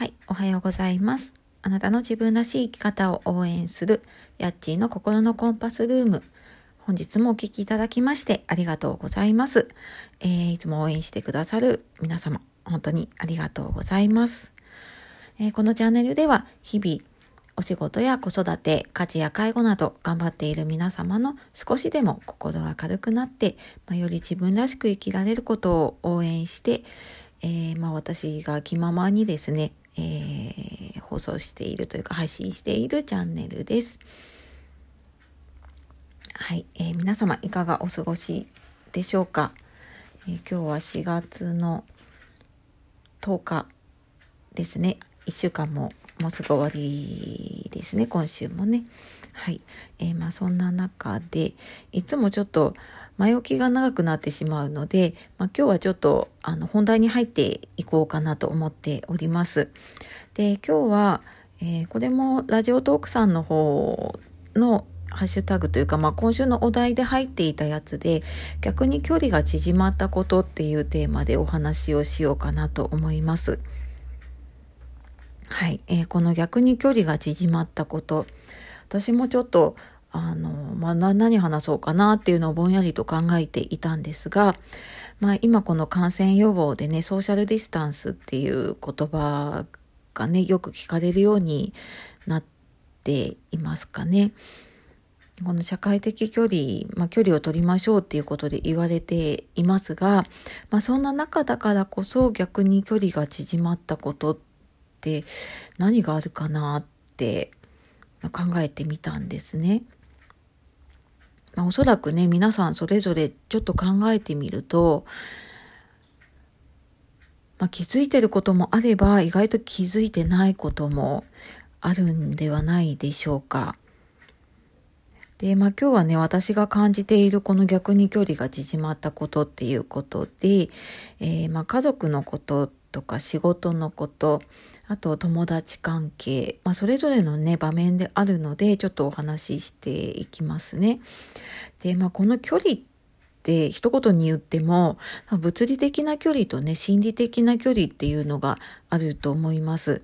はい、おはようございます。あなたの自分らしい生き方を応援する、ヤッチーの心のコンパスルーム。本日もお聴きいただきましてありがとうございます。えー、いつも応援してくださる皆様、本当にありがとうございます。えー、このチャンネルでは日々、お仕事や子育て、家事や介護など頑張っている皆様の少しでも心が軽くなって、まあ、より自分らしく生きられることを応援して、えー、まあ、私が気ままにですね、えー、放送しているというか配信しているチャンネルです。はい、えー、皆様いかがお過ごしでしょうか、えー、今日は4月の10日ですね。1週間ももうすぐ終わりですね、今週もね。はい。えー、まあそんな中で、いつもちょっと前置きが長くなってしまうので、まあ今日はちょっとあの本題に入っていこうかなと思っております。で、今日は、えー、これもラジオトークさんの方のハッシュタグというか、まあ、今週のお題で入っていたやつで、逆に距離が縮まったことっていうテーマでお話をしようかなと思います。はい、えー、この逆に距離が縮まったこと、私もちょっと、あの、まあ、何話そうかなっていうのをぼんやりと考えていたんですが、まあ、今この感染予防でね、ソーシャルディスタンスっていう言葉がね、よく聞かれるようになっていますかね。この社会的距離、まあ、距離を取りましょうっていうことで言われていますが、まあ、そんな中だからこそ逆に距離が縮まったことって何があるかなって考えてみたんですね。まあ、おそらくね、皆さんそれぞれちょっと考えてみると、まあ、気づいてることもあれば、意外と気づいてないこともあるんではないでしょうか。で、まあ今日はね、私が感じているこの逆に距離が縮まったことっていうことで、えー、まあ家族のこととか仕事のこと、あと友達関係、まあ、それぞれのね、場面であるので、ちょっとお話ししていきますね。で、まあ、この距離って一言に言っても、物理的な距離とね、心理的な距離っていうのがあると思います。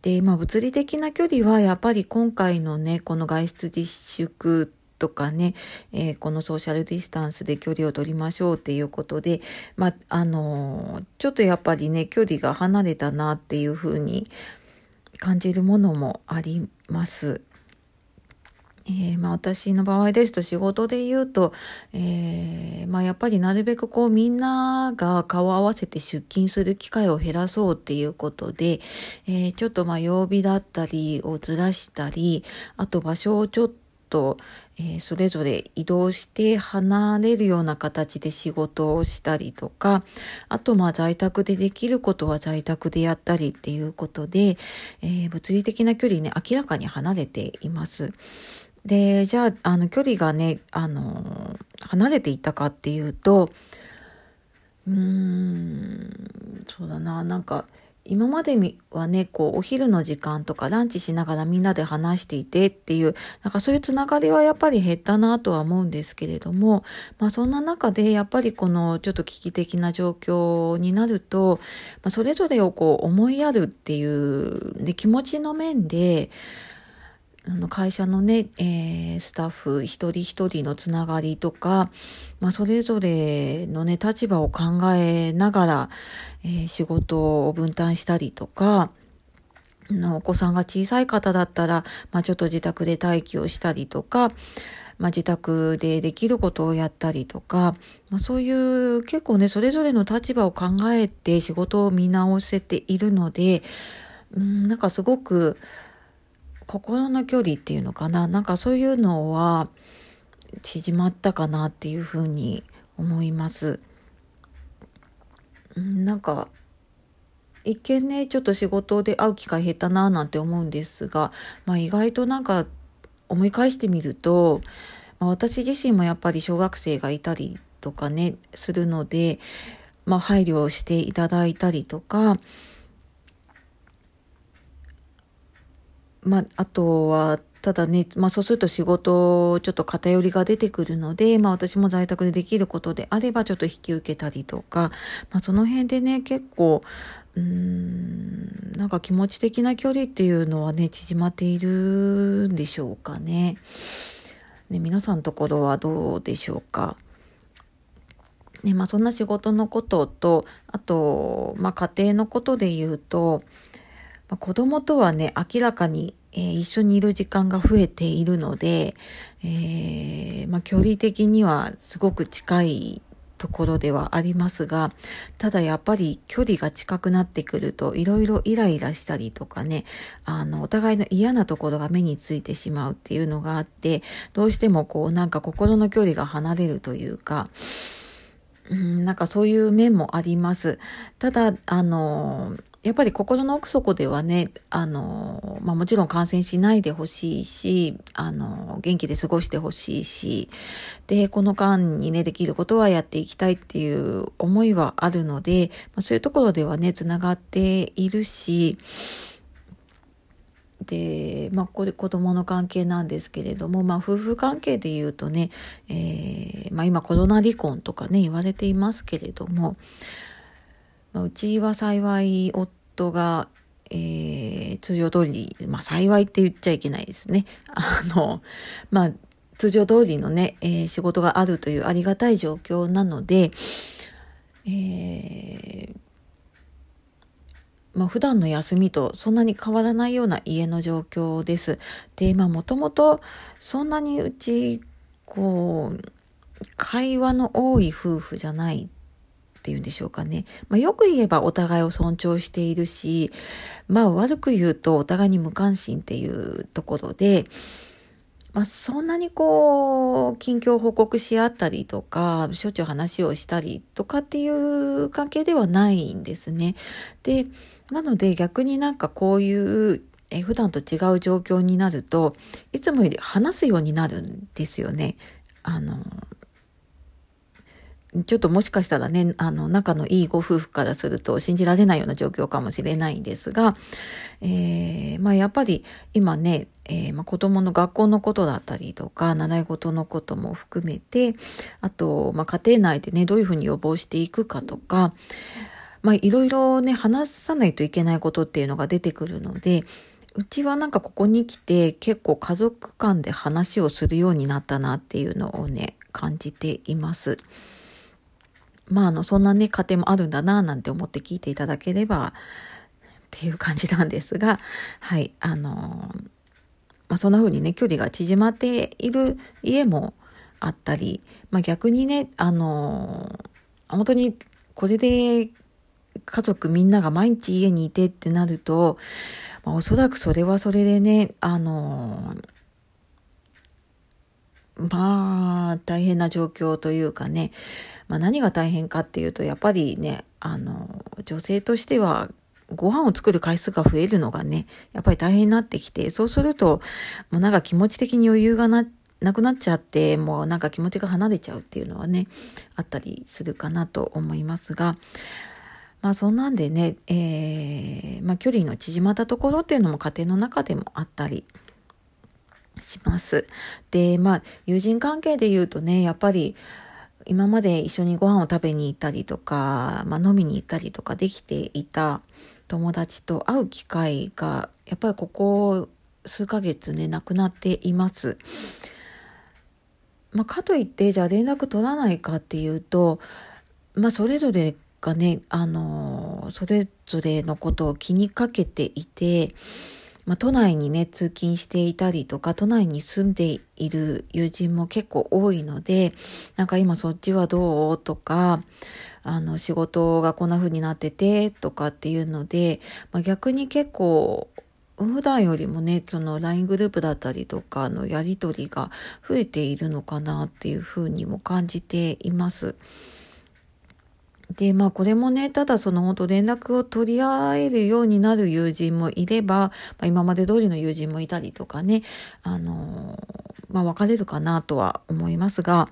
で、まあ、物理的な距離はやっぱり今回のね、この外出自粛とかね、えー、このソーシャルディスタンスで距離を取りましょうっていうことで、まあ、あのー、ちょっとやっぱりね、距離が離れたなっていうふうに感じるものもあります。えー、まあ私の場合ですと仕事で言うと、えー、まあやっぱりなるべくこうみんなが顔を合わせて出勤する機会を減らそうっていうことで、えー、ちょっとまあ曜日だったりをずらしたり、あと場所をちょっとと、えー、それぞれ移動して離れるような形で仕事をしたりとか、あとまあ在宅でできることは在宅でやったりっていうことで、えー、物理的な距離ね、明らかに離れています。で、じゃあ、あの、距離がね、あの、離れていたかっていうと、うーん、そうだな、なんか、今まではね、こう、お昼の時間とかランチしながらみんなで話していてっていう、なんかそういうつながりはやっぱり減ったなとは思うんですけれども、まあそんな中でやっぱりこのちょっと危機的な状況になると、まあそれぞれをこう思いやるっていう、で気持ちの面で、あの会社のね、えー、スタッフ一人一人のつながりとか、まあ、それぞれのね、立場を考えながら、えー、仕事を分担したりとか、お子さんが小さい方だったら、まあ、ちょっと自宅で待機をしたりとか、まあ、自宅でできることをやったりとか、まあ、そういう結構ね、それぞれの立場を考えて仕事を見直せているので、うん、なんかすごく、心の距離っていうのかな？なんかそういうのは縮まったかなっていうふうに思います。なんか一見ねちょっと仕事で会う機会減ったななんて思うんですが、まあ、意外となんか思い返してみると、まあ、私自身もやっぱり小学生がいたりとかねするので、まあ、配慮をしていただいたりとかまあ、あとは、ただね、まあそうすると仕事、ちょっと偏りが出てくるので、まあ私も在宅でできることであればちょっと引き受けたりとか、まあその辺でね、結構、うーん、なんか気持ち的な距離っていうのはね、縮まっているんでしょうかね。ね、皆さんのところはどうでしょうか。ね、まあそんな仕事のことと、あと、まあ家庭のことで言うと、まあ、子供とはね、明らかに、えー、一緒にいる時間が増えているので、えー、まあ距離的にはすごく近いところではありますが、ただやっぱり距離が近くなってくると、いろいろイライラしたりとかね、あの、お互いの嫌なところが目についてしまうっていうのがあって、どうしてもこうなんか心の距離が離れるというか、うん、なんかそういう面もあります。ただ、あの、やっぱり心の奥底ではね、あの、まあもちろん感染しないでほしいし、あの、元気で過ごしてほしいし、で、この間にね、できることはやっていきたいっていう思いはあるので、まあ、そういうところではね、つながっているし、で、まあ、これ子供の関係なんですけれども、まあ、夫婦関係で言うとね、えー、まあ、今コロナ離婚とかね、言われていますけれども、まあ、うちは幸い夫が、えー、通常通り、まあ、幸いって言っちゃいけないですね。あの、まあ、通常通りのね、えー、仕事があるというありがたい状況なので、えー、まあ、普段の休みとそんなに変わらないような家の状況です。で、まあ、もともとそんなにうち、こう、会話の多い夫婦じゃないっていうんでしょうかね。まあ、よく言えばお互いを尊重しているし、まあ悪く言うとお互いに無関心っていうところで、まあ、そんなにこう、近況報告し合ったりとか、しょっちゅう話をしたりとかっていう関係ではないんですね。で、なので逆になんかこういうえ普段と違う状況になるといつもより話すようになるんですよね。あのちょっともしかしたらね、あの、仲のいいご夫婦からすると信じられないような状況かもしれないんですが、えー、まあやっぱり今ね、えー、まあ、子供の学校のことだったりとか、習い事のことも含めて、あと、まあ家庭内でね、どういうふうに予防していくかとか、まあいろいろね、話さないといけないことっていうのが出てくるので、うちはなんかここに来て結構家族間で話をするようになったなっていうのをね、感じています。まああの、そんなね、家庭もあるんだななんて思って聞いていただければっていう感じなんですが、はい、あの、まあそんな風にね、距離が縮まっている家もあったり、まあ逆にね、あの、本当にこれで家族みんなが毎日家にいてってなると、まあ、おそらくそれはそれでね、あのまあ、大変な状況というかね、まあ何が大変かっていうと、やっぱりね、あの、女性としてはご飯を作る回数が増えるのがね、やっぱり大変になってきて、そうすると、もうなんか気持ち的に余裕がな、なくなっちゃって、もうなんか気持ちが離れちゃうっていうのはね、あったりするかなと思いますが、まあそんなんでね、えー、まあ距離の縮まったところっていうのも家庭の中でもあったりします。で、まあ友人関係で言うとね、やっぱり今まで一緒にご飯を食べに行ったりとか、まあ飲みに行ったりとかできていた友達と会う機会がやっぱりここ数ヶ月ね、なくなっています。まあかといってじゃあ連絡取らないかっていうと、まあそれぞれがね、あの、それぞれのことを気にかけていて、まあ、都内にね、通勤していたりとか、都内に住んでいる友人も結構多いので、なんか今そっちはどうとか、あの、仕事がこんな風になってて、とかっていうので、まあ、逆に結構、普段よりもね、その LINE グループだったりとかのやりとりが増えているのかなっていう風にも感じています。で、まあこれもね、ただその本当連絡を取り合えるようになる友人もいれば、まあ、今まで通りの友人もいたりとかね、あのまあ分かれるかなとは思いますが、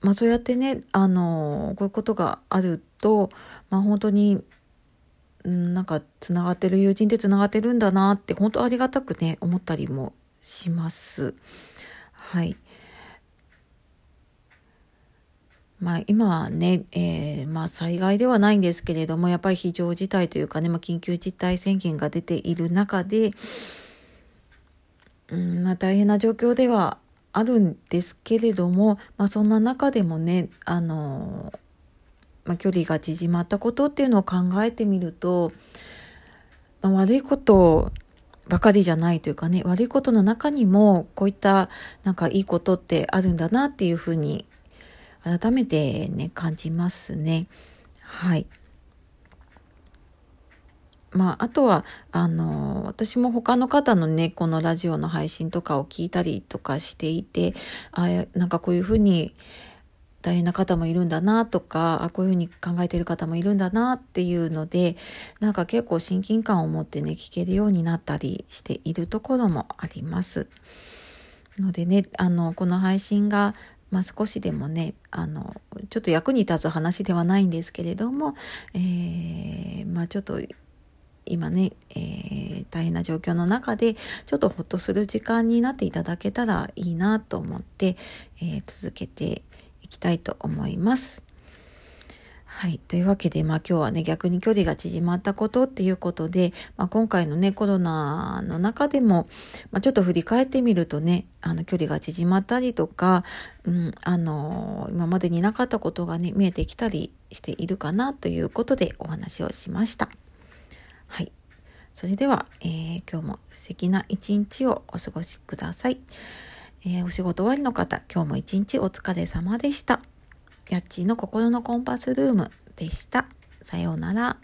まあそうやってね、あのこういうことがあると、まあ本当に、なんか繋がってる友人って繋がってるんだなって本当ありがたくね、思ったりもします。はい。まあ今はね、えー、まあ災害ではないんですけれども、やっぱり非常事態というかね、まあ緊急事態宣言が出ている中で、うん、まあ大変な状況ではあるんですけれども、まあそんな中でもね、あの、まあ距離が縮まったことっていうのを考えてみると、まあ、悪いことばかりじゃないというかね、悪いことの中にもこういったなんかいいことってあるんだなっていうふうに改めてね、感じますね。はい。まあ、あとは、あの、私も他の方のね、このラジオの配信とかを聞いたりとかしていて、あなんかこういうふうに大変な方もいるんだなとか、あこういうふうに考えてる方もいるんだなっていうので、なんか結構親近感を持ってね、聞けるようになったりしているところもあります。のでね、あの、この配信がまあ、少しでもねあのちょっと役に立つ話ではないんですけれども、えー、まあ、ちょっと今ね、えー、大変な状況の中でちょっとほっとする時間になっていただけたらいいなと思って、えー、続けていきたいと思います。はい。というわけで、まあ今日はね、逆に距離が縮まったことっていうことで、まあ今回のね、コロナの中でも、まあちょっと振り返ってみるとね、あの距離が縮まったりとか、うん、あの、今までになかったことがね、見えてきたりしているかなということでお話をしました。はい。それでは、えー、今日も素敵な一日をお過ごしください。えー、お仕事終わりの方、今日も一日お疲れ様でした。やっちの心のコンパスルームでした。さようなら。